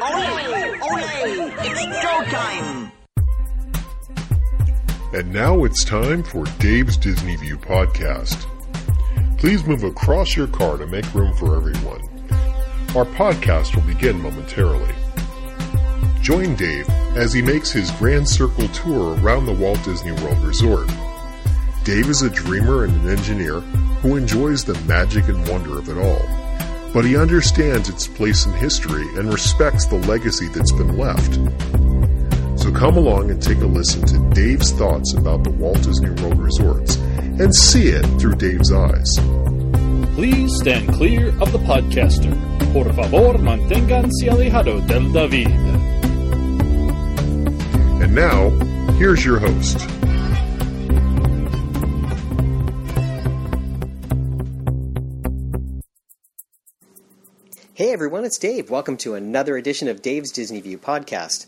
Ole! Ole! It's Joe time! And now it's time for Dave's Disney View podcast. Please move across your car to make room for everyone. Our podcast will begin momentarily. Join Dave as he makes his Grand Circle tour around the Walt Disney World Resort. Dave is a dreamer and an engineer who enjoys the magic and wonder of it all, but he understands its place in history and respects the legacy that's been left. So come along and take a listen to Dave's thoughts about the Walt Disney World resorts and see it through Dave's eyes. Please stand clear of the podcaster. Por favor, manténganse alejado del David. And now, here's your host. Hey everyone, it's Dave. Welcome to another edition of Dave's Disney View podcast.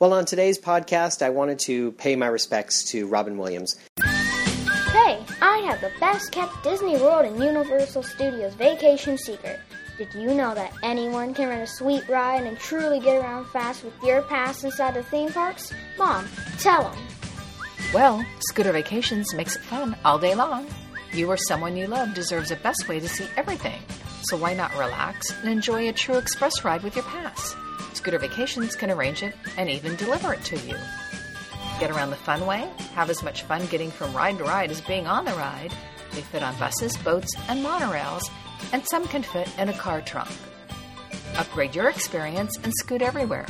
Well, on today's podcast, I wanted to pay my respects to Robin Williams. Hey, I have the best kept Disney World and Universal Studios vacation secret. Did you know that anyone can rent a sweet ride and truly get around fast with your pass inside the theme parks? Mom, tell them. Well, Scooter Vacations makes it fun all day long. You or someone you love deserves the best way to see everything. So why not relax and enjoy a true express ride with your pass? Scooter Vacations can arrange it and even deliver it to you. Get around the fun way, have as much fun getting from ride to ride as being on the ride. They fit on buses, boats, and monorails, and some can fit in a car trunk. Upgrade your experience and scoot everywhere.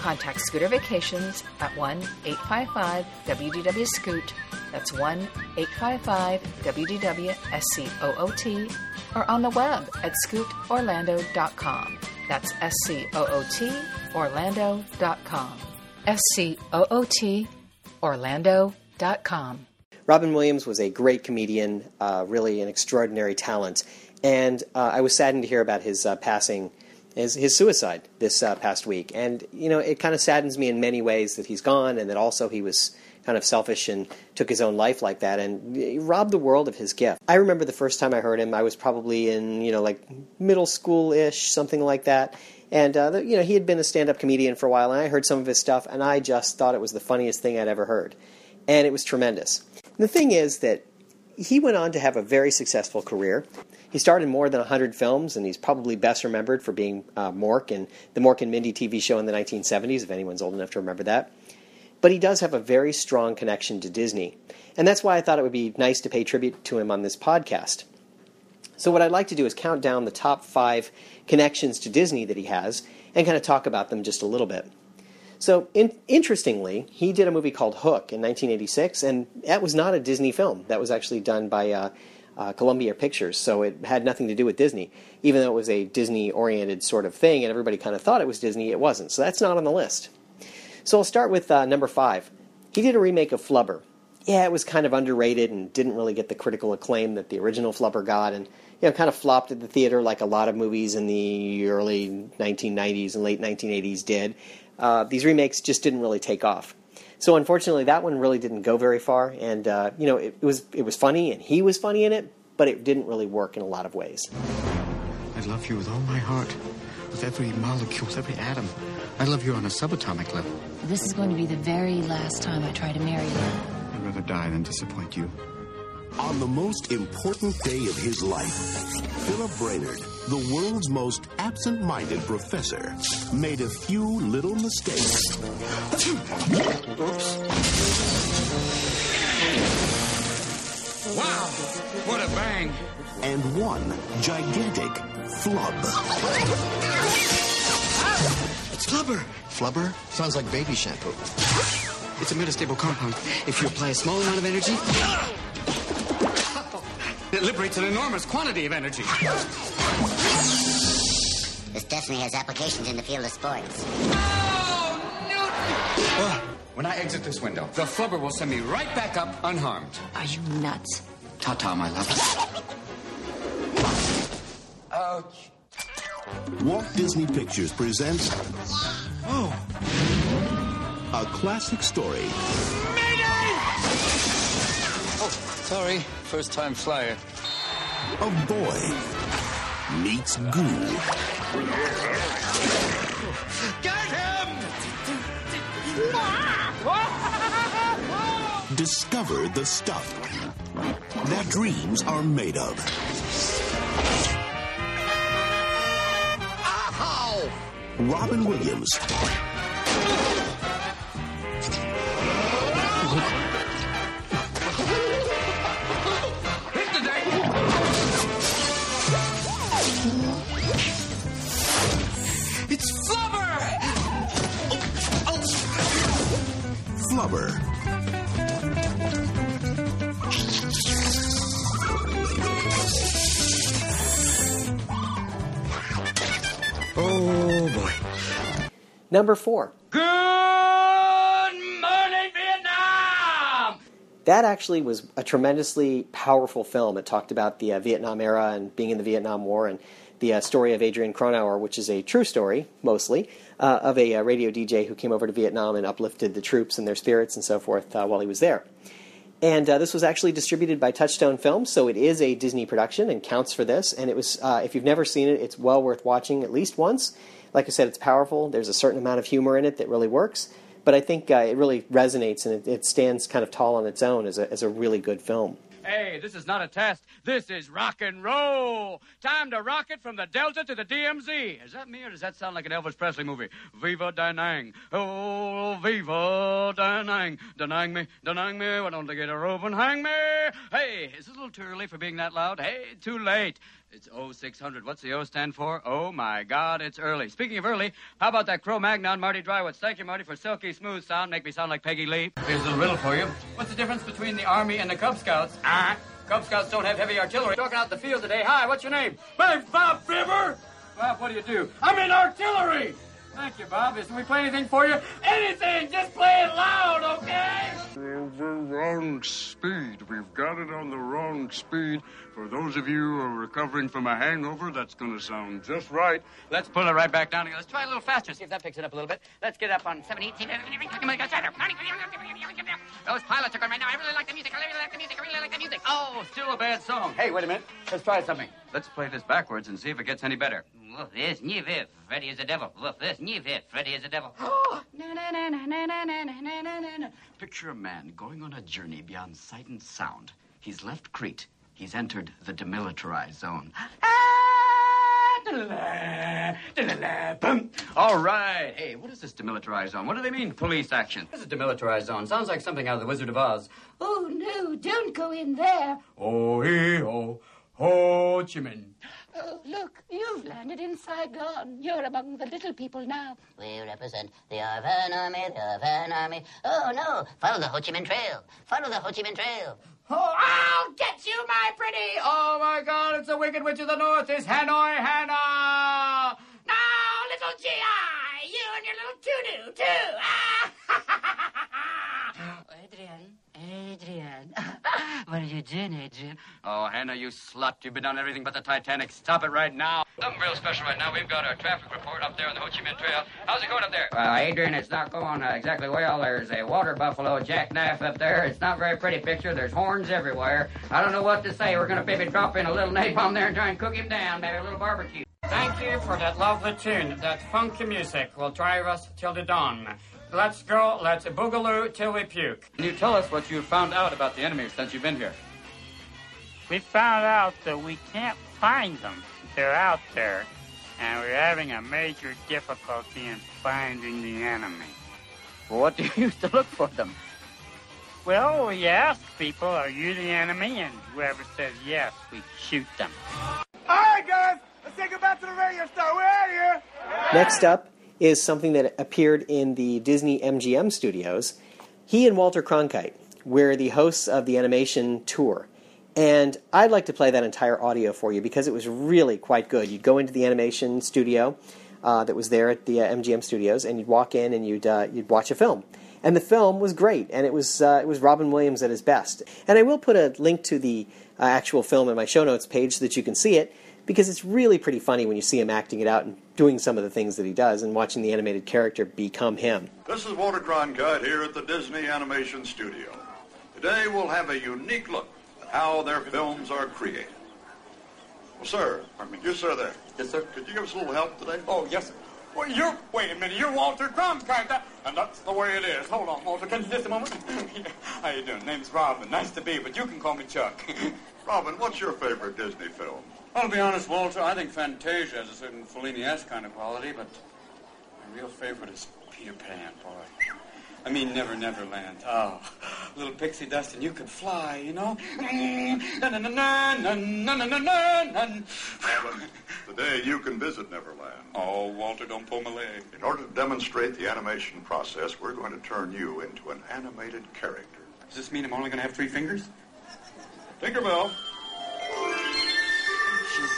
Contact Scooter Vacations at 1 855 WDW Scoot. That's 1 855 WDW SCOOT or on the web at scootorlando.com. That's S C O O T Orlando.com. S C O O T Orlando.com. Robin Williams was a great comedian, uh, really an extraordinary talent, and uh, I was saddened to hear about his uh, passing, his, his suicide this uh, past week. And, you know, it kind of saddens me in many ways that he's gone and that also he was kind of selfish and took his own life like that and robbed the world of his gift. I remember the first time I heard him, I was probably in, you know, like middle school ish, something like that. And, uh, you know, he had been a stand up comedian for a while, and I heard some of his stuff, and I just thought it was the funniest thing I'd ever heard. And it was tremendous. And the thing is that he went on to have a very successful career. He starred in more than 100 films, and he's probably best remembered for being uh, Mork in the Mork and Mindy TV show in the 1970s, if anyone's old enough to remember that but he does have a very strong connection to Disney. And that's why I thought it would be nice to pay tribute to him on this podcast. So, what I'd like to do is count down the top five connections to Disney that he has and kind of talk about them just a little bit. So, in, interestingly, he did a movie called Hook in 1986, and that was not a Disney film. That was actually done by uh, uh, Columbia Pictures, so it had nothing to do with Disney. Even though it was a Disney oriented sort of thing and everybody kind of thought it was Disney, it wasn't. So, that's not on the list. So I'll start with uh, number five. He did a remake of Flubber. Yeah, it was kind of underrated and didn't really get the critical acclaim that the original Flubber got, and you know, kind of flopped at the theater like a lot of movies in the early 1990s and late 1980s did. Uh, these remakes just didn't really take off. So unfortunately, that one really didn't go very far, and uh, you know, it, it was it was funny, and he was funny in it, but it didn't really work in a lot of ways. I love you with all my heart, with every molecule, with every atom. I love you on a subatomic level. This is going to be the very last time I try to marry you. I'd rather die than disappoint you. On the most important day of his life, Philip Brainerd, the world's most absent minded professor, made a few little mistakes. Oops. Wow, what a bang! And one gigantic flub. It's flubber. Flubber? Sounds like baby shampoo. It's a metastable compound. If you apply a small amount of energy, it liberates an enormous quantity of energy. This definitely has applications in the field of sports. Oh, when I exit this window, the flubber will send me right back up unharmed. Are you nuts? Ta-ta, my love. Ouch. Walt Disney Pictures presents oh. a classic story. Mayday! Oh, sorry, first time flyer. A boy meets goo. Get him! Discover the stuff that dreams are made of. Robin Williams. It's Flubber! Flubber. Number four. Good morning, Vietnam! That actually was a tremendously powerful film. It talked about the uh, Vietnam era and being in the Vietnam War and the uh, story of Adrian Cronauer, which is a true story, mostly, uh, of a uh, radio DJ who came over to Vietnam and uplifted the troops and their spirits and so forth uh, while he was there. And uh, this was actually distributed by Touchstone Films, so it is a Disney production and counts for this. And it was, uh, if you've never seen it, it's well worth watching at least once. Like I said, it's powerful. There's a certain amount of humor in it that really works. But I think uh, it really resonates and it, it stands kind of tall on its own as a, as a really good film. Hey, this is not a test. This is rock and roll. Time to rock it from the Delta to the DMZ. Is that me or does that sound like an Elvis Presley movie? Viva Da Nang. Oh, Viva Da Nang. Da Nang me, Da Nang me. Why don't they get a rope and hang me? Hey, is this a little too early for being that loud? Hey, too late. It's 0600. What's the O stand for? Oh, my God, it's early. Speaking of early, how about that Cro Magnon, Marty Dreiwitz? Thank you, Marty, for silky smooth sound. Make me sound like Peggy Lee. Here's a little riddle for you. What's the difference between the Army and the Cub Scouts? Ah, Cub Scouts don't have heavy artillery. Talking out the field today. Hi, what's your name? My name's Bob Fibber. Bob, what do you do? I'm in artillery. Thank you, Bob. Is we play anything for you? Anything! Just play it loud, okay? The wrong speed. We've got it on the wrong speed. For those of you who are recovering from a hangover, that's going to sound just right. Let's pull it right back down. Let's try a little faster. See if that picks it up a little bit. Let's get up on 7, 18. Those pilots are going right now. I really like the music. I really like the music. I really like the music. Oh, still a bad song. Hey, wait a minute. Let's try something. Let's play this backwards and see if it gets any better. Woof this, new vip. Freddy is a devil. Woof this, new vip. Freddy is a devil. Picture a man going on a journey beyond sight and sound. He's left Crete. He's entered the demilitarized zone. All right. Hey, what is this demilitarized zone? What do they mean, police action? This is a demilitarized zone. Sounds like something out of The Wizard of Oz. Oh, no, don't go in there. Oh, hee, oh, Ho Chi Minh. Oh, look, you've landed in Saigon. You're among the little people now. We represent the ARVN Army, the ARVN Army. Oh, no, follow the Ho Chi Minh Trail. Follow the Ho Chi Minh Trail. Oh, I'll get you, my pretty. Oh, my God, it's the Wicked Witch of the North. It's Hanoi Hannah. Now, little G.I., you and your little tutu, too. Ah! Adrian, Adrian. what are you doing, Adrian? Oh, Hannah, you slut. You've been on everything but the Titanic. Stop it right now. Something real special right now. We've got our traffic report up there on the Ho Chi Minh Trail. How's it going up there? Uh, Adrian, it's not going uh, exactly well. There's a water buffalo jackknife up there. It's not a very pretty picture. There's horns everywhere. I don't know what to say. We're going to maybe drop in a little napalm there and try and cook him down. Maybe a little barbecue. Thank you for that lovely tune. That funky music will drive us till the dawn. Let's go, let's boogaloo till we puke. Can you tell us what you found out about the enemy since you've been here? We found out that we can't find them. They're out there, and we're having a major difficulty in finding the enemy. Well, what do you use to look for them? Well, we ask people, are you the enemy? And whoever says yes, we shoot them. All right, guys, let's take it back to the radio star. We're out of here. Next up is something that appeared in the Disney MGM studios. He and Walter Cronkite were the hosts of the animation tour. And I'd like to play that entire audio for you because it was really quite good. You'd go into the animation studio uh, that was there at the uh, MGM studios, and you'd walk in and you'd uh, you'd watch a film. And the film was great, and it was uh, it was Robin Williams at his best. And I will put a link to the uh, actual film in my show notes page so that you can see it because it's really pretty funny when you see him acting it out and doing some of the things that he does and watching the animated character become him. This is Walter Cronkite here at the Disney Animation Studio. Today we'll have a unique look at how their films are created. Well, sir, pardon me, you sir there. Yes, sir. Could you give us a little help today? Oh, yes, sir. Well, you're, wait a minute, you're Walter Cronkite, and that's the way it is. Hold on, Walter, can you just a moment? How you doing? Name's Robin. Nice to be, you, but you can call me Chuck. Robin, what's your favorite Disney film? Well, to be honest, Walter, I think Fantasia has a certain Fellini-esque kind of quality, but my real favorite is Peter Pan, boy. I mean, Never Never Land. Oh, little pixie dust, and you could fly, you know. Today you can visit Neverland. Oh, Walter, don't pull my leg. In order to demonstrate the animation process, we're going to turn you into an animated character. Does this mean I'm only going to have three fingers? Tinkerbell.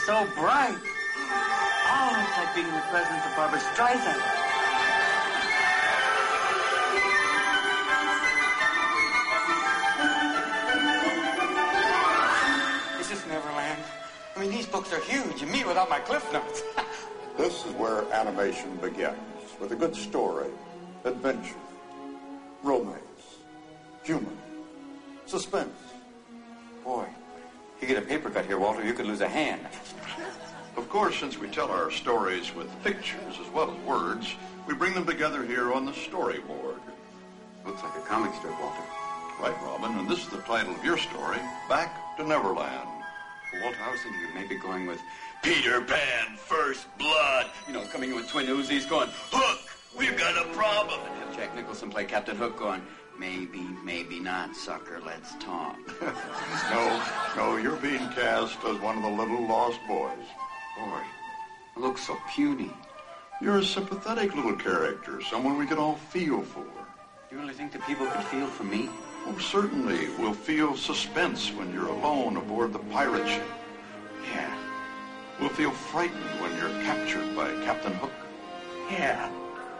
She's so bright. Oh, it's like being in the presence of Barbra Streisand. Is this Neverland? I mean, these books are huge. And me without my cliff notes. This is where animation begins with a good story, adventure, romance, humor, suspense. Boy, you get a paper cut here, Walter, you could lose a hand. Of course, since we tell our stories with pictures as well as words, we bring them together here on the storyboard. Looks like a comic strip, Walter. Right, Robin, and this is the title of your story, Back to Neverland. Well, Walter, I was thinking of maybe going with Peter Pan, First Blood. You know, coming in with twin Uzis going, Hook, we've got a problem. And have Jack Nicholson play Captain Hook going, maybe, maybe not, sucker, let's talk. No, no, you're being cast as one of the little lost boys. Boy, it looks so puny. You're a sympathetic little character, someone we can all feel for. You really think that people could feel for me? Oh, certainly. We'll feel suspense when you're alone aboard the pirate ship. Yeah. We'll feel frightened when you're captured by Captain Hook. Yeah.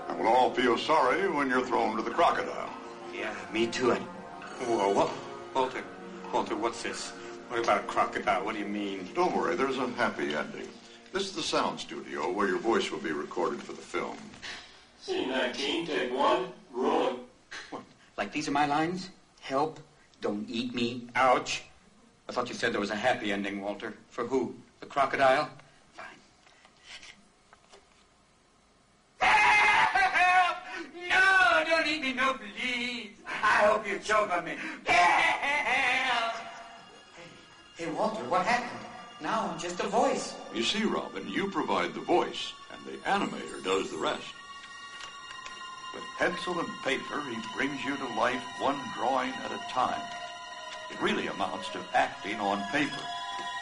And we'll all feel sorry when you're thrown to the crocodile. Yeah, me too. And... Whoa, what? Walter, Walter, what's this? What about a crocodile? What do you mean? Don't worry, there's a happy ending. This is the sound studio where your voice will be recorded for the film. Scene 19, take one, rolling. What? Like these are my lines? Help, don't eat me, ouch. I thought you said there was a happy ending, Walter. For who? The crocodile? Help! No, don't eat me, no, please. I hope you choke on me. Help! Hey, hey, Walter, what happened? Now I'm just a voice. You see, Robin, you provide the voice, and the animator does the rest. With pencil and paper, he brings you to life one drawing at a time. It really amounts to acting on paper.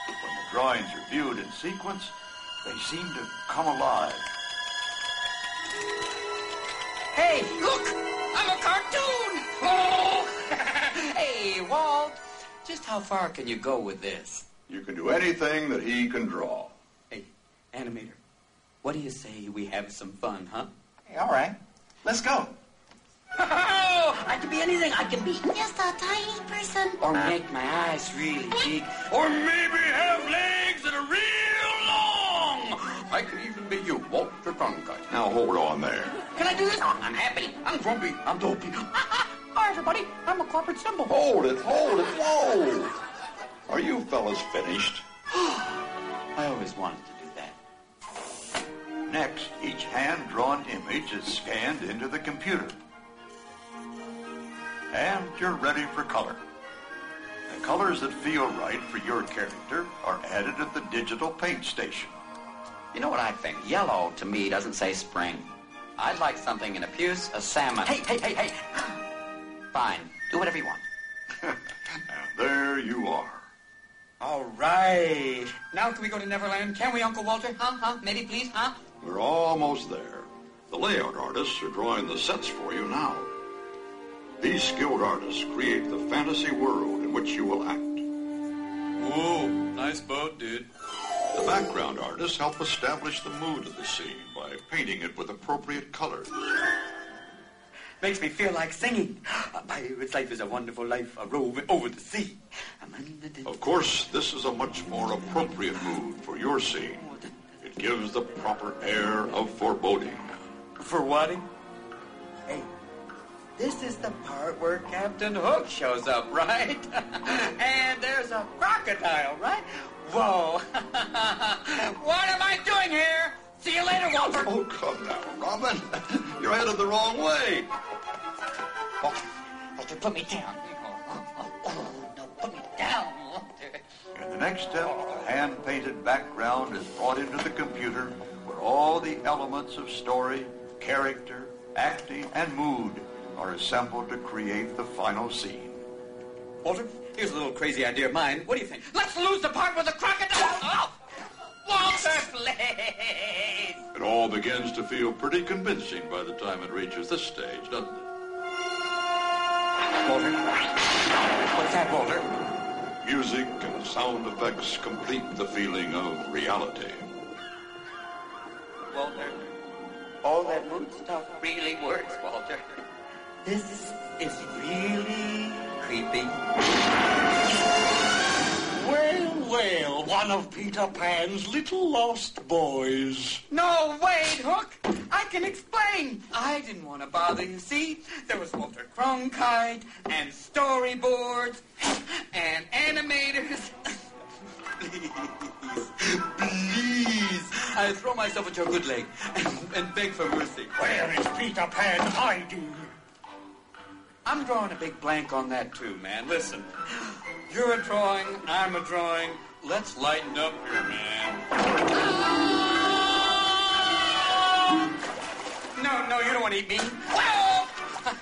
When the drawings are viewed in sequence, they seem to come alive. Hey, look! Just how far can you go with this? You can do anything that he can draw. Hey, animator, what do you say we have some fun, huh? Hey, all right. Let's go. Oh, I can be anything. I can be just a tiny person. Or make my eyes really big. Or maybe have legs that are real long. I could even be you, Walter Cronkite. Now hold on there. Can I do this? I'm happy. I'm grumpy. I'm dopey. Hi, everybody. I'm a corporate symbol. Hold it, hold it, whoa! Are you fellas finished? I always wanted to do that. Next, each hand-drawn image is scanned into the computer. And you're ready for color. The colors that feel right for your character are added at the digital paint station. You know what I think? Yellow, to me, doesn't say spring. I'd like something in a puce, a salmon. Hey, hey, hey, hey! Fine. Do whatever you want. and there you are. All right. Now can we go to Neverland? Can we, Uncle Walter? Huh? Huh? Maybe, please? Huh? We're almost there. The layout artists are drawing the sets for you now. These skilled artists create the fantasy world in which you will act. Whoa, nice boat, dude. The background artists help establish the mood of the scene by painting it with appropriate colors. Makes me feel like singing. Ah, a pirate's life is a wonderful life, a roving over the sea. Of course, this is a much more appropriate mood for your scene. Oh, it gives the proper air of foreboding. For what? Hey, this is the part where Captain Hook shows up, right? and there's a crocodile, right? Whoa. what am I doing here? See you later, Walter. Oh, come now, Robin. You're headed the wrong way. Oh, Walter, Walter, put me down. Oh, oh, oh, no, put me down, Walter. In the next step, a hand-painted background is brought into the computer where all the elements of story, character, acting, and mood are assembled to create the final scene. Walter, here's a little crazy idea of mine. What do you think? Let's lose the part with the crocodile. Oh! Walter, please. It all begins to feel pretty convincing by the time it reaches this stage, doesn't it? Walter? What's that, Walter? Music and sound effects complete the feeling of reality. Walter, all that mood stuff really works, Walter. This is really creepy. Well, well, one of Peter Pan's little lost boys. No, wait, Hook. I can explain. I didn't want to bother you. See, there was Walter Cronkite and storyboards and animators. Please, please, I throw myself at your good leg and, and beg for mercy. Where is Peter Pan hiding? I'm drawing a big blank on that too, man. Listen, you're a drawing, I'm a drawing. Let's lighten up here, man. No, no, you don't want to eat me.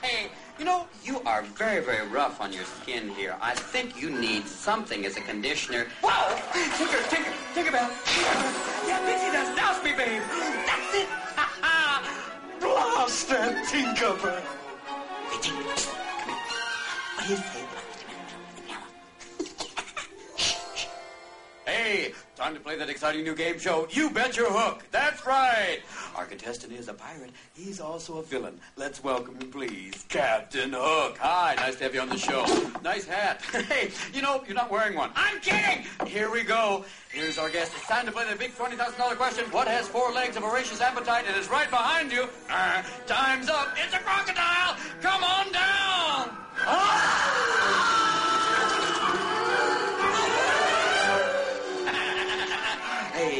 Hey, you know, you are very, very rough on your skin here. I think you need something as a conditioner. Whoa! Tinker, Tinker, Tinkerbell. Yeah, Pixie dust. Douse me, babe. That's it. Blast that Tinkerbell. Tinker, come here. What you say? Hey, time to play that exciting new game show. You bet your hook. That's right. Our contestant is a pirate. He's also a villain. Let's welcome him, please, Captain Hook. Hi, nice to have you on the show. Nice hat. Hey, you know, you're not wearing one. I'm kidding. Here we go. Here's our guest. It's time to play the big $20,000 question. What has four legs, a voracious appetite, and is right behind you? Uh, time's up. It's a crocodile. Come on down. Hey,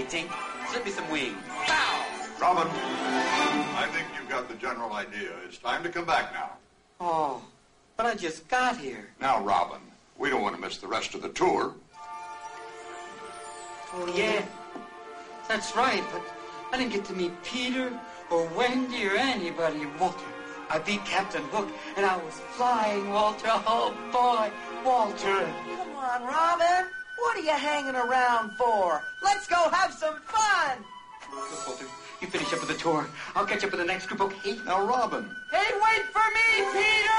Tink, slip me some wings. Pow! Robin, I think you've got the general idea. It's time to come back now. Oh, but I just got here. Now, Robin, we don't want to miss the rest of the tour. Oh, yeah. That's right, but I didn't get to meet Peter or Wendy or anybody, Walter. I beat Captain Hook, and I was flying, Walter. Oh, boy, Walter. Come on, Robin. What are you hanging around for? Let's go have some fun. Look, Walter, you finish up with the tour. I'll catch up with the next group, okay? Now, Robin. Hey, wait for me, Peter!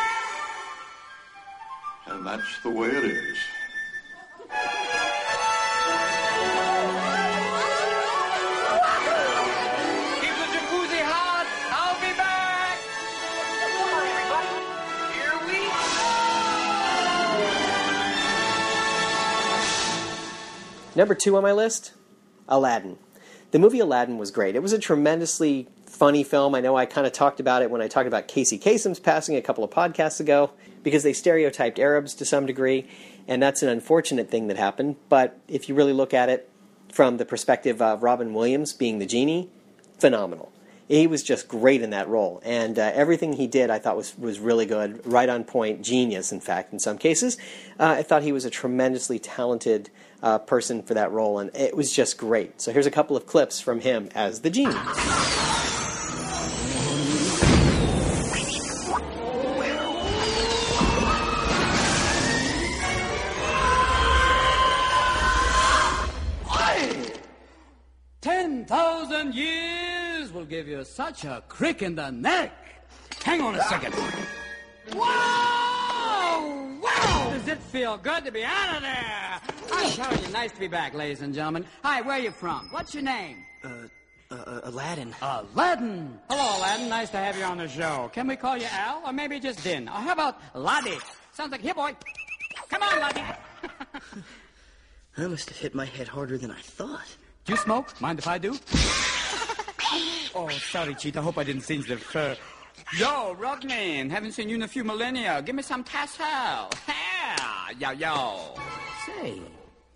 And that's the way it is. Number two on my list, Aladdin. The movie Aladdin was great. It was a tremendously funny film. I know I kind of talked about it when I talked about Casey Kasem's passing a couple of podcasts ago because they stereotyped Arabs to some degree, and that's an unfortunate thing that happened. But if you really look at it from the perspective of Robin Williams being the genie, phenomenal. He was just great in that role, and uh, everything he did I thought was, was really good, right on point, genius, in fact, in some cases. Uh, I thought he was a tremendously talented uh, person for that role, and it was just great. So here's a couple of clips from him as the genie. Ten thousand years will give you such a crick in the neck. Hang on a second. Whoa! Wow! Does it feel good to be out of there? I'm telling you, nice to be back, ladies and gentlemen. Hi, where are you from? What's your name? Uh, uh, Aladdin. Aladdin. Hello, Aladdin. Nice to have you on the show. Can we call you Al, or maybe just Din? Or how about Laddie? Sounds like here, boy. Come on, Laddie. I must have hit my head harder than I thought. Do you smoke? Mind if I do? oh, sorry, Cheetah. I hope I didn't singe the fur. Yo, Rugman. Haven't seen you in a few millennia. Give me some tassel. Yeah, yo, yo. Say,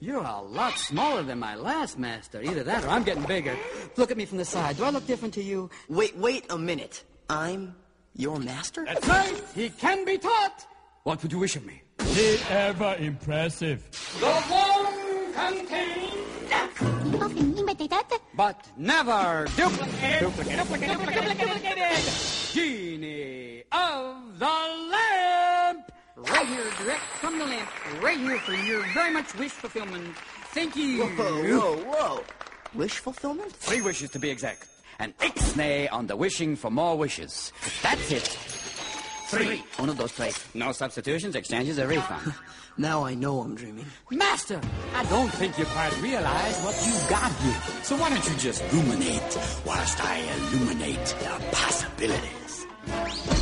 You're a lot smaller than my last master. Either that or I'm getting bigger. Look at me from the side. Do I look different to you? Wait, wait a minute. I'm your master? That's right. He can be taught. What would you wish of me? Did ever impressive. The one contains but never duplicate. Duplicate. Duplicate. Duplicate. Duplicated. Genie of the lamp. Right here, direct from the lamp. Right here for your very much wish fulfillment. Thank you. Whoa, whoa, whoa. Wish fulfillment? Three wishes to be exact. And ixnay on the wishing for more wishes. That's it. Three. Uno, dos, tres. No substitutions, exchanges, or refund. now I know I'm dreaming. Master, I don't think you quite realize what you've got here. So why don't you just ruminate whilst I illuminate the possibilities?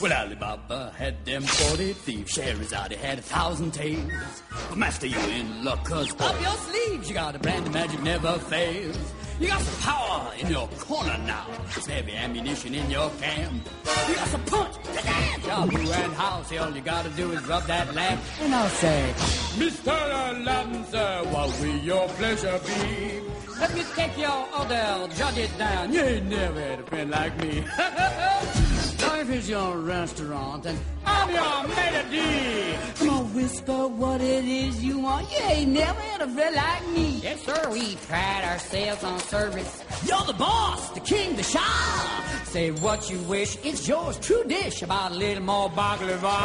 Well, Ali Baba had them 40 thieves. Scheherazade had a thousand tales. But master, you in luck, cause up your sleeves you got a brand of magic never fails. You got some power in your corner now. Some heavy ammunition in your camp. You got some punch, job who and house. All you gotta do is rub that lamp, and I'll say, Mr. Aladdin, sir, what will your pleasure be? Let me take your order, jot it down. You ain't never had a friend like me. Life is your restaurant, and I'm your maitre d'. Come on, whisper what it is you want. You ain't never had a friend like me. Yes, sir, we pride ourselves on service. You're the boss, the king, the shah. Say what you wish, it's yours, true dish. About a little more baklava.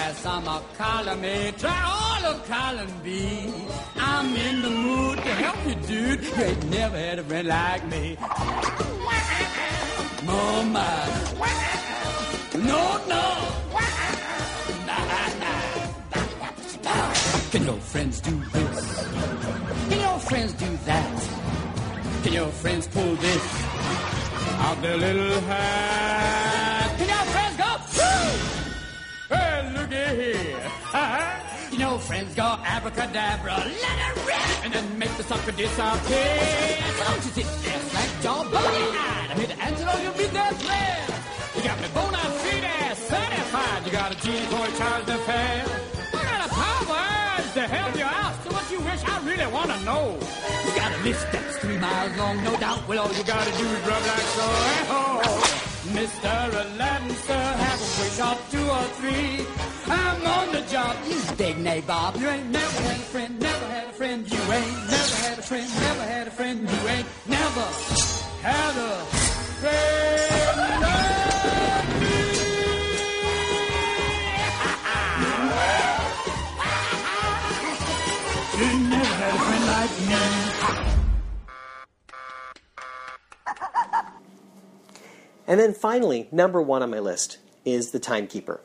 Have some of column A, try all of column B. I'm in the mood to help you, dude. You ain't never had a friend like me. Oh my. No, no. Can your friends do this? Can your friends do that? Can your friends pull this out their little hat? Can your friends go? Woo! Hey, looky here. you know, friends go abracadabra, let it and then make the sucker disappear. Don't you sit there slack jaw, bony-eyed. I'm here to answer all your business, man. You got me bona fide, certified. You got a genie for a charge to fail. I got a powers to help you out. So what you wish, I really want to know. You got a list that's three miles long, no doubt. Well, all you got to do is rub like so. Oh, Mr. Aladdin, sir, have a wish or two or three. I'm on the job. You dig nabob. You ain't never had a friend, never had a friend. You ain't never had a friend, never had a friend. You ain't never had a friend. You never had a friend like me. And then finally, number one on my list is the Timekeeper.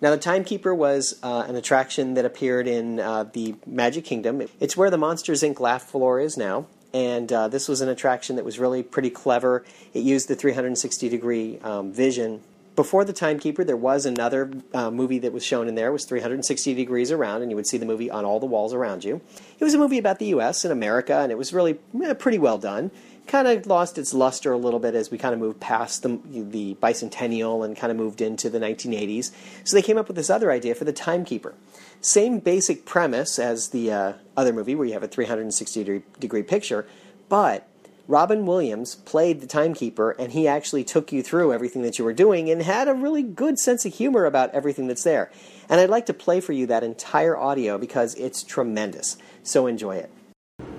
Now, the Timekeeper was uh, an attraction that appeared in uh, the Magic Kingdom. It's where the Monsters Inc. laugh floor is now, and uh, this was an attraction that was really pretty clever. It used the 360 degree um, vision. Before the Timekeeper, there was another uh, movie that was shown in there. It was 360 degrees around, and you would see the movie on all the walls around you. It was a movie about the U.S. and America, and it was really eh, pretty well done kind of lost its luster a little bit as we kind of moved past the, the bicentennial and kind of moved into the 1980s. So they came up with this other idea for the timekeeper. Same basic premise as the uh, other movie where you have a 360 degree, degree picture, but Robin Williams played the timekeeper and he actually took you through everything that you were doing and had a really good sense of humor about everything that's there. And I'd like to play for you that entire audio because it's tremendous. So enjoy it.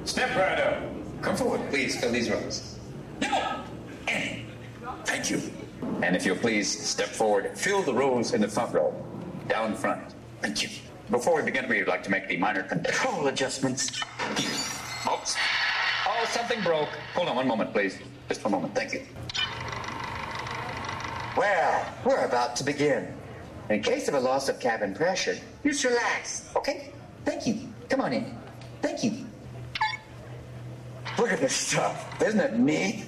Step right up. Come forward, please, fill these rows. No! Thank you. And if you'll please step forward, fill the rows in the front row, down front. Thank you. Before we begin, we'd like to make the minor control adjustments. Oops. Oh, something broke. Hold on one moment, please. Just one moment. Thank you. Well, we're about to begin. In case of a loss of cabin pressure, just relax, okay? Thank you. Come on in. Thank you. Look at this stuff. Isn't it neat?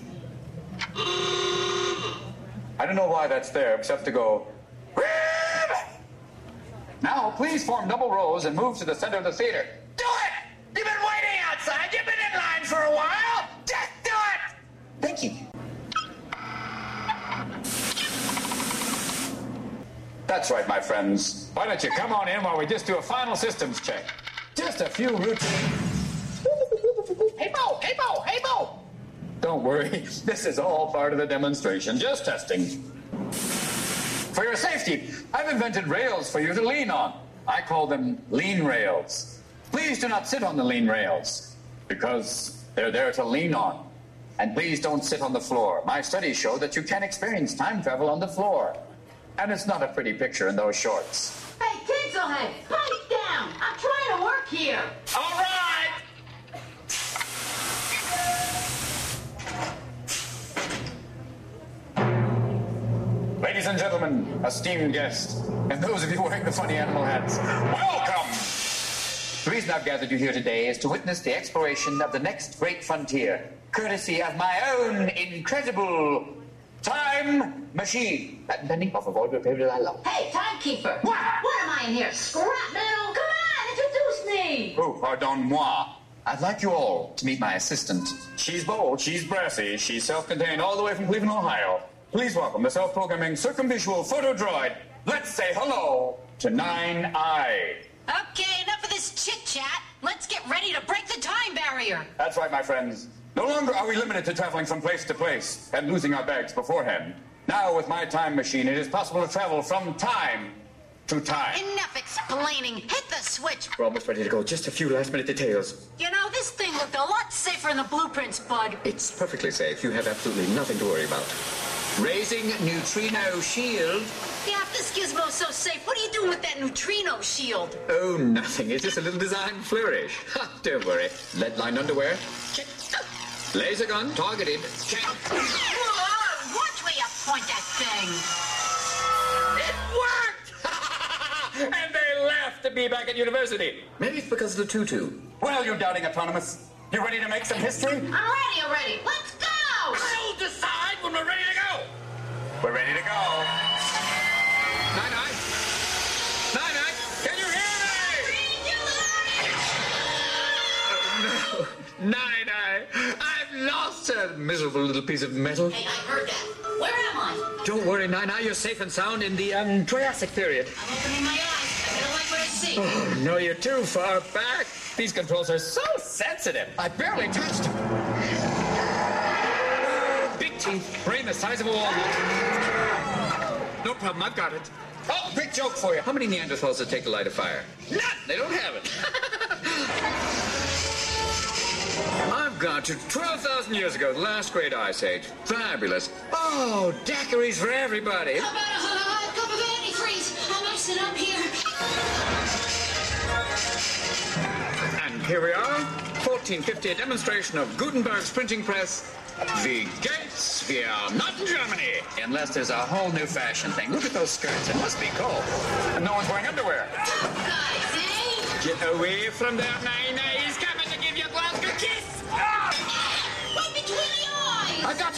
I don't know why that's there, except to go. Now, please form double rows and move to the center of the theater. Do it! You've been waiting outside. You've been in line for a while. Just do it! Thank you. That's right, my friends. Why don't you come on in while we just do a final systems check? Just a few routine. Hey, Bo! Hey, Bo! Hey, Bo! Don't worry. This is all part of the demonstration. Just testing. For your safety, I've invented rails for you to lean on. I call them lean rails. Please do not sit on the lean rails because they're there to lean on. And please don't sit on the floor. My studies show that you can experience time travel on the floor. And it's not a pretty picture in those shorts. Hey, Tinselhead, pipe down. I'm trying to work here. All right. Ladies and gentlemen, esteemed guests, and those of you wearing the funny animal hats, welcome! The reason I've gathered you here today is to witness the exploration of the next great frontier, courtesy of my own incredible time machine. Latin pending, por favor, prepare la la. Hey, timekeeper. What? What am I in here? Scrap metal? Come on, introduce me. Oh, pardon moi. I'd like you all to meet my assistant. She's bold, she's brassy, she's self-contained all the way from Cleveland, Ohio. Please welcome the self-programming circumvisual photo droid. Let's say hello to Nine Eye. Okay, enough of this chit chat. Let's get ready to break the time barrier. That's right, my friends. No longer are we limited to traveling from place to place and losing our bags beforehand. Now, with my time machine, it is possible to travel from time to time. Enough explaining. Hit the switch. We're almost ready to go. Just a few last minute details. You know, this thing looked a lot safer in the blueprints, bud. It's perfectly safe. You have absolutely nothing to worry about. Raising neutrino shield. Yeah, if this gizmo's so safe, what are you doing with that neutrino shield? Oh, nothing. It's just a little design flourish. Ha, don't worry. Lead lined underwear. Check. Laser gun targeted. Check. Whoa, watch where you point that thing. It worked! and they laughed to be back at university. Maybe it's because of the tutu. Well, you doubting autonomous. You ready to make some history? I'm ready already. Let's go. I'll decide when we're ready to go. We're ready to go. Nine Nine. Nine Nine. Can you hear me? Nine Nine. Lost that miserable little piece of metal. Hey, I heard that. Where am I? Don't worry, Eye. You're safe and sound in the um, Triassic period. I'm opening my eyes. I don't like what I see. Oh, no, you're too far back. These controls are so sensitive. I barely touched them. Big teeth, brain the size of a walnut. No problem, I've got it. Oh, big joke for you. How many Neanderthals it take to light of fire? None. They don't have it. Gone to 12,000 years ago, the last great ice age. Fabulous. Oh, daiquiris for everybody. How about a hot cup of antifreeze? I'm icing up here. And here we are, 1450, a demonstration of Gutenberg's printing press. The gates, we are not in Germany. Unless there's a whole new fashion thing. Look at those skirts, it must be cold. And no one's wearing underwear. Guys, eh? Get away from there, Nine.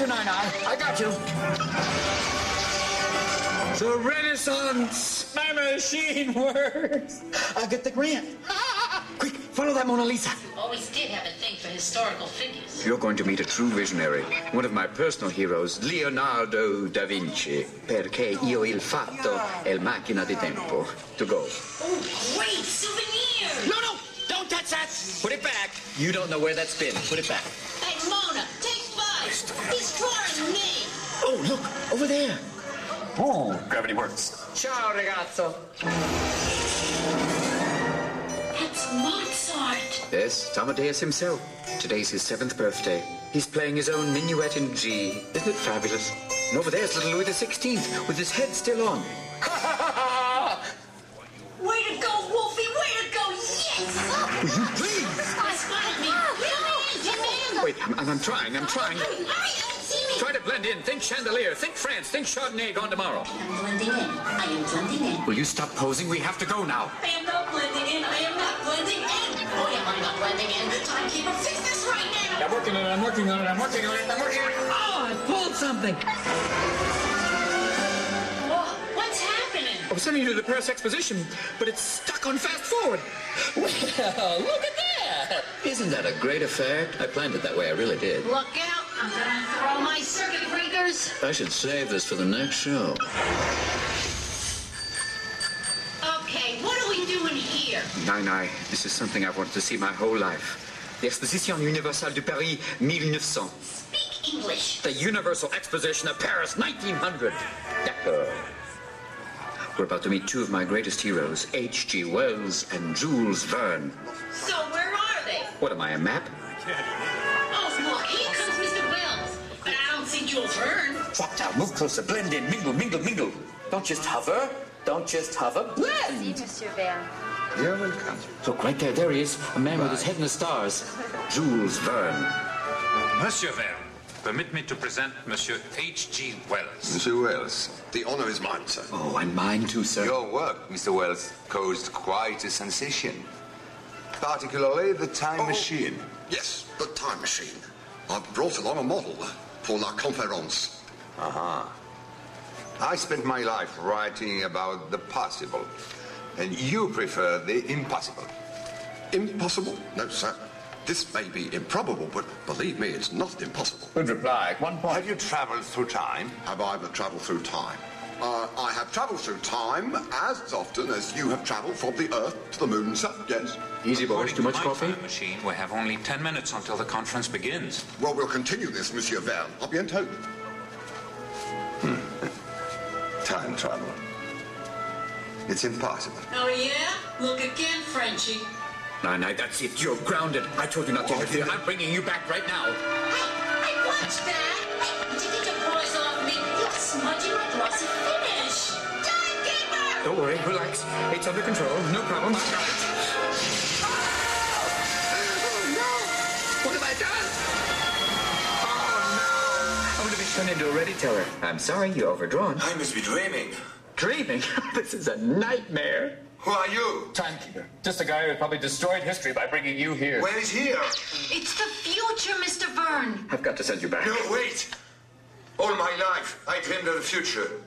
You, Nine Eye. I got you. The Renaissance. My machine works. I'll get the grant. Quick, follow that Mona Lisa. You always did have a thing for historical figures. You're going to meet a true visionary, one of my personal heroes, Leonardo da Vinci. Perché io il fatto è il macchina di tempo. To go. Oh, great souvenir. No, no, don't touch that. Put it back. You don't know where that's been. Put it back. Hey, Mona, take five. He's drawing me. Oh, look, over there. Oh, gravity works. Ciao, ragazzo. That's Mozart. Yes, Amadeus himself. Today's his seventh birthday. He's playing his own minuet in G. Isn't it fabulous? And over there's little Louis XVI with his head still on. Me in, I'm, I'm trying, I'm trying. Hurry, hurry. See me. Try to blend in. Think chandelier. Think France. Think Chardonnay gone tomorrow. I'm blending in. I am blending in. Will you stop posing? We have to go now. I am not blending in. I am not blending in. Boy, am I not blending in. Timekeeper, fix this right now. I'm working on it. I'm working on it. I'm working on it. I'm working on it. Oh, I pulled something. What's happening? I was sending you to the press exposition, but it's stuck on fast forward. Well, look at that. Isn't that a great effect? I planned it that way. I really did. Look out. I'm gonna throw my circuit breakers. I should save this for the next show. Okay, what are we doing here? here? Nine this is something I've wanted to see my whole life. The Exposition Universelle de Paris 1900. Speak English. The Universal Exposition of Paris 1900. D'accord. We're about to meet two of my greatest heroes, H.G. Wells and Jules Verne. So where are they? What am I, a map? Oh, look, here comes Mr. Wells. But I don't see Jules Verne. Drop down, move closer, blend in, mingle, mingle, mingle. Don't just hover. Don't just hover. Blend. See, Monsieur Verne. You're welcome. Look, right there, there he is. A man with his head in the stars. Jules Verne. Monsieur Verne, permit me to present Monsieur H.G. Wells. Monsieur Wells, the honor is mine, sir. Oh, and mine too, sir. Your work, Mr. Wells, caused quite a sensation. Particularly the time machine. Yes, the time machine. I've brought along a model for La Conférence. Uh-huh. I spent my life writing about the possible, and you prefer the impossible. Impossible? No, sir. This may be improbable, but believe me, it's not impossible. Good reply. One point. Have you traveled through time? Have I ever traveled through time? Uh, I have traveled through time as often as you have traveled from the Earth to the Moon, sir. Yes. Easy, boys. According Too to much my coffee? machine, we have only ten minutes until the conference begins. Well, we'll continue this, Monsieur Verne. A bientôt. Time travel. It's impossible. Oh, yeah? Look again, Frenchie. Nine Eye, that's it. You're grounded. I told you not to interfere. I'm bringing you back right now. Hey, watch that. Hey, did you get your paws off me? You're smudging my glossy finish. Timekeeper! Don't worry. Relax. It's under control. No problem. I got it. Oh, no. What have I done? Oh, no. I'm going to be turned into a ready teller. I'm sorry. You're overdrawn. I must be dreaming. Dreaming? this is a nightmare. Who are you? Timekeeper. Just a guy who probably destroyed history by bringing you here. Where is here? It's the future, Mr. Verne. I've got to send you back. No, wait. All my life, I dreamed of the future.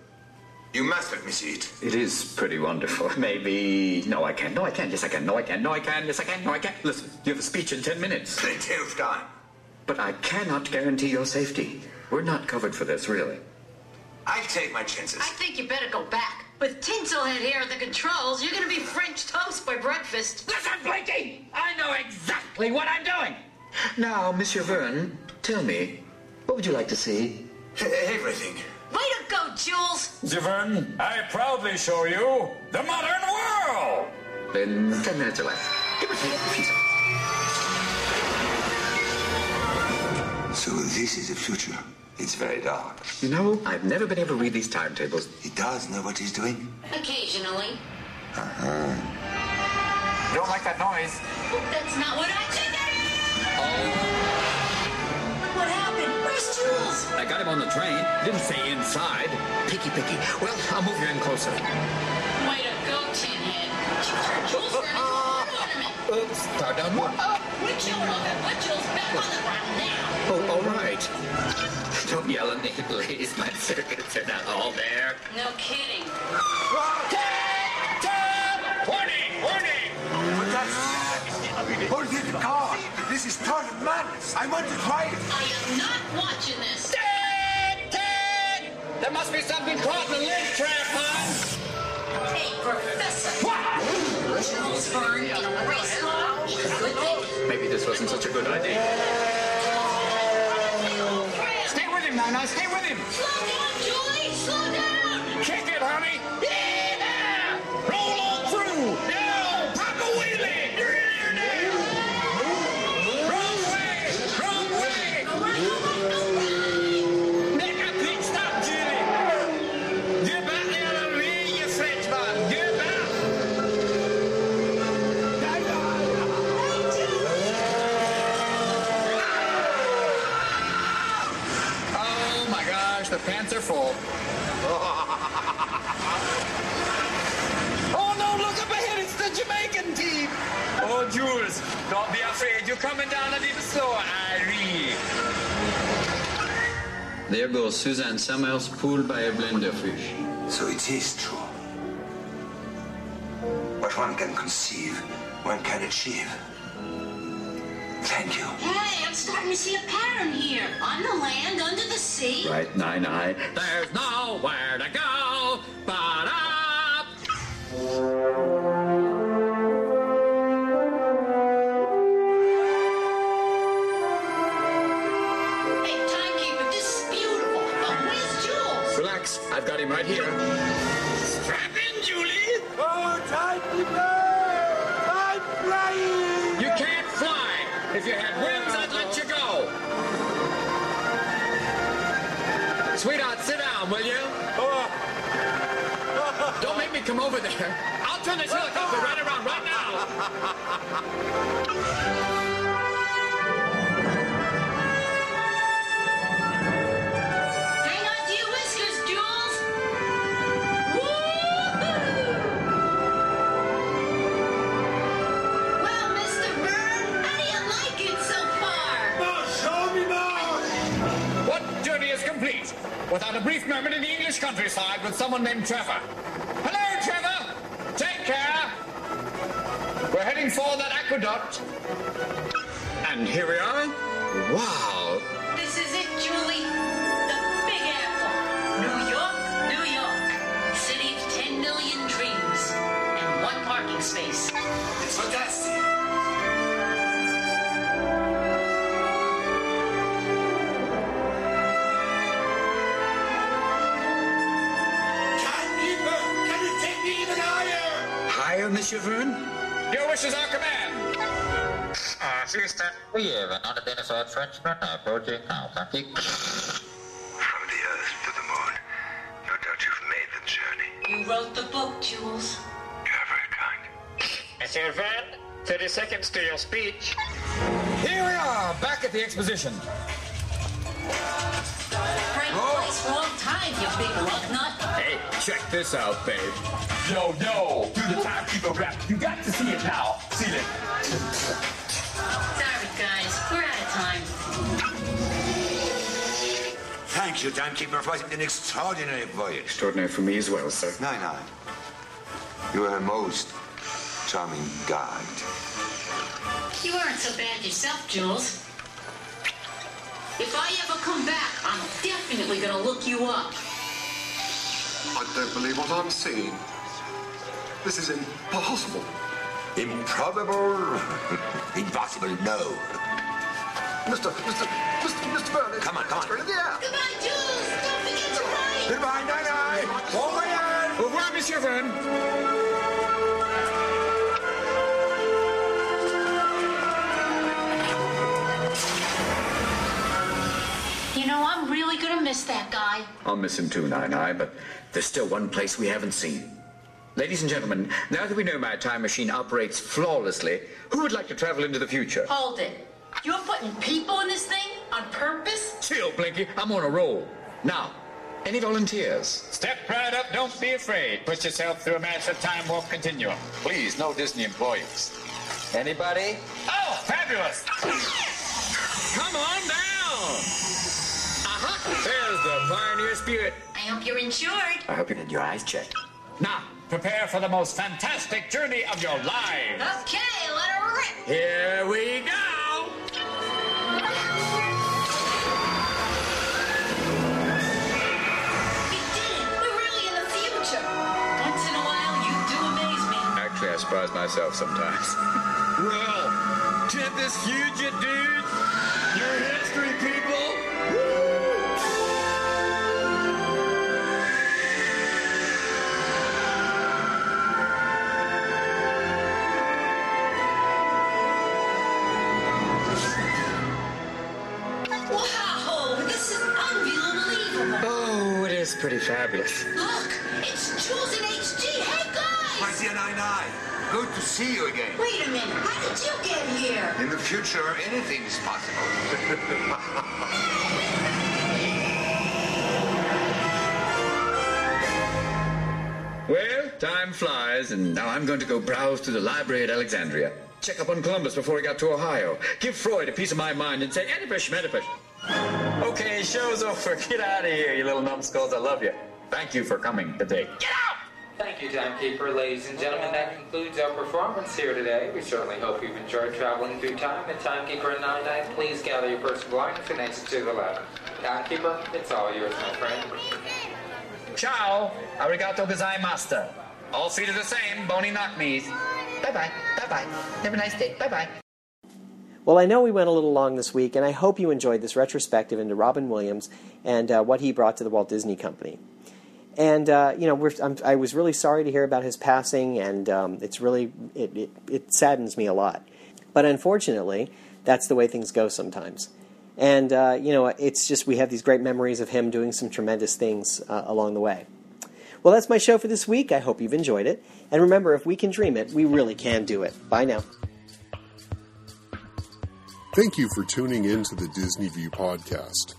You must let me see it. It is pretty wonderful. Maybe. No, I can. No, I can. Yes, I can. No, I can. No, I can. Yes, I can. No, I can. Listen, you have a speech in ten minutes. Plenty of time. But I cannot guarantee your safety. We're not covered for this, really. I'll take my chances. I think you better go back. With Tinselhead here at the controls, you're gonna be French toast by breakfast. Listen, Blinky! I know exactly what I'm doing! Now, Monsieur Verne, tell me, what would you like to see? Everything. Way to go, Jules! Monsieur Verne, I proudly show you the modern world! Then ten minutes or less. Give or take a few seconds. So this is the future. It's very dark. You know, I've never been able to read these timetables. He does know what he's doing. Occasionally. Uh-huh. You don't like that noise? That's not what I said. What happened? Where's Jules? I got him on the train. Didn't say inside. Picky, picky. Well, I'll move you in closer. Way to go, Tinhead. Jules Verne into an. Oops, start down one. Oh, we're chilling off and put Jules back on the ground now. Oh, all right. Don't yell at me, please. My circuits are not all there. No kidding. Warning! Warning! Hold the car. This is total madness. I want to try it. I am not watching this. There must be something caught in the lid trap, Hans. Hey, Professor. What? Jules Verne in a race car is a good thing. Maybe this wasn't such a good idea. Stay with him, Nana. Stay with him. Slow down, Julie. Slow down. Kick it, honey! Yeah! Roll the pants are full. Oh no, look up ahead, it's the Jamaican team! Oh, Jules, don't be afraid. You're coming down a little slower, Irene. There goes Suzanne Somers pulled by a blender blenderfish. So it is true. What one can conceive, one can achieve. To see a pattern here. On the land, under the sea. Right, Nine Eye. There's nowhere to go Sweetheart, sit down, will you? Don't make me come over there. I'll turn this helicopter right around right Hang Without a brief moment in the English countryside with someone named Trevor. Hello, Trevor. Take care. We're heading for that aqueduct. And here we are. Wow. This is it, Julie. The Big Apple. New York, New York. City of 10 million dreams. And one parking space. It's fantastic. Higher, Monsieur Verne? Your wish is our command. Ah, Houston, we have an unidentified Frenchman approaching Albuquerque. From the Earth to the Moon. No doubt you've made the journey. You wrote the book, Jules. You're very kind. Monsieur Verne, 30 seconds to your speech. Here we are, back at the exposition. Right place, wrong time, you big lug nut. Hey, check this out, babe. Yo, yo, do the timekeeper rap. You got to see it now. See it. Sorry, guys. We're out of time. Thank you, timekeeper, for an extraordinary voyage. Extraordinary for me as well, sir. Nine, nine. You are a most charming guide. You aren't so bad yourself, Jules. If I ever come back, I'm definitely gonna look you up. I don't believe what I'm seeing. This is impossible. Improbable? Impossible, no. Mr. Mr. Mr. Mr. Burnley. Come on, come on. In the air. Goodbye, Jules. Don't forget to write. Goodbye, nine, nine. Au revoir. Au revoir, Monsieur Verne. You know, I'm really gonna miss that guy. I'll miss him too, Nine Eye, but there's still one place we haven't seen. Ladies and gentlemen, now that we know my time machine operates flawlessly, who would like to travel into the future? Hold it. You're putting people in this thing on purpose? Chill, Blinky. I'm on a roll. Now, any volunteers? Step right up. Don't be afraid. Put yourself through a massive time warp continuum. Please, no Disney employees. Anybody? Oh, fabulous! Come on down. Uh-huh. There's the pioneer spirit. I hope you're insured. I hope you had your eyes checked. Now, prepare for the most fantastic journey of your lives. Okay, let her rip. Here we go. You did it. We're really in the future. Once in a while, you do amaze me. Actually, I surprise myself sometimes. well, check this future, dude. Your history, people. Is pretty fabulous. Look, it's Jules and HG. Hey, guys. My dear Nine Eye, good to see you again. Wait a minute. How did you get here? In the future, anything is possible. Well, time flies, and now I'm going to go browse through the library at Alexandria. Check up on Columbus before he got to Ohio. Give Freud a piece of my mind and say, Oedipus, Medipus. Okay, show's over. Get out of here, you little numbskulls. I love you. Thank you for coming today. Get out! Thank you, Timekeeper. Ladies and gentlemen, that concludes our performance here today. We certainly hope you've enjoyed traveling through time. And Timekeeper and Nine Eye, please gather your personal belongings and exit to the left. Timekeeper, it's all yours, my friend. Ciao. Arigato gozaimasu. All feet are the same, bony knock knees. Bye-bye. Bye-bye. Have a nice day. Bye-bye. Well, I know we went a little long this week, and I hope you enjoyed this retrospective into Robin Williams and uh, what he brought to the Walt Disney Company. And uh, you know, I was really sorry to hear about his passing, and um, it's really it, it, it saddens me a lot. But unfortunately, that's the way things go sometimes. And uh, you know, it's just we have these great memories of him doing some tremendous things uh, along the way. Well, that's my show for this week. I hope you've enjoyed it. And remember, if we can dream it, we really can do it. Bye now. Thank you for tuning in to the Disney View podcast.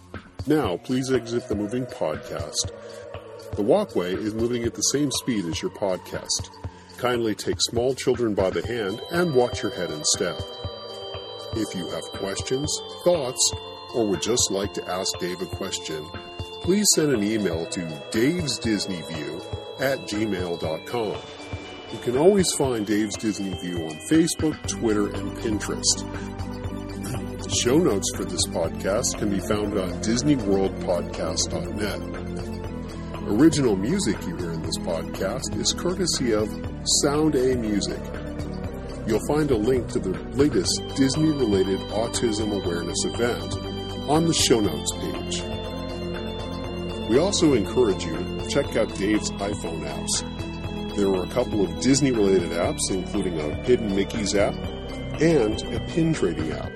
Now, please exit the moving podcast. The walkway is moving at the same speed as your podcast. Kindly take small children by the hand and watch your head and step. If you have questions, thoughts, or would just like to ask Dave a question, please send an email to davesdisneyview Disney View at gmail.com. You can always find Dave's Disney View on Facebook, Twitter, and Pinterest. Show notes for this podcast can be found on DisneyWorldPodcast.net. Original music you hear in this podcast is courtesy of Sound A Music. You'll find a link to the latest Disney related autism awareness event on the show notes page. We also encourage you to check out Dave's iPhone apps. There are a couple of Disney related apps, including a Hidden Mickey's app and a pin trading app.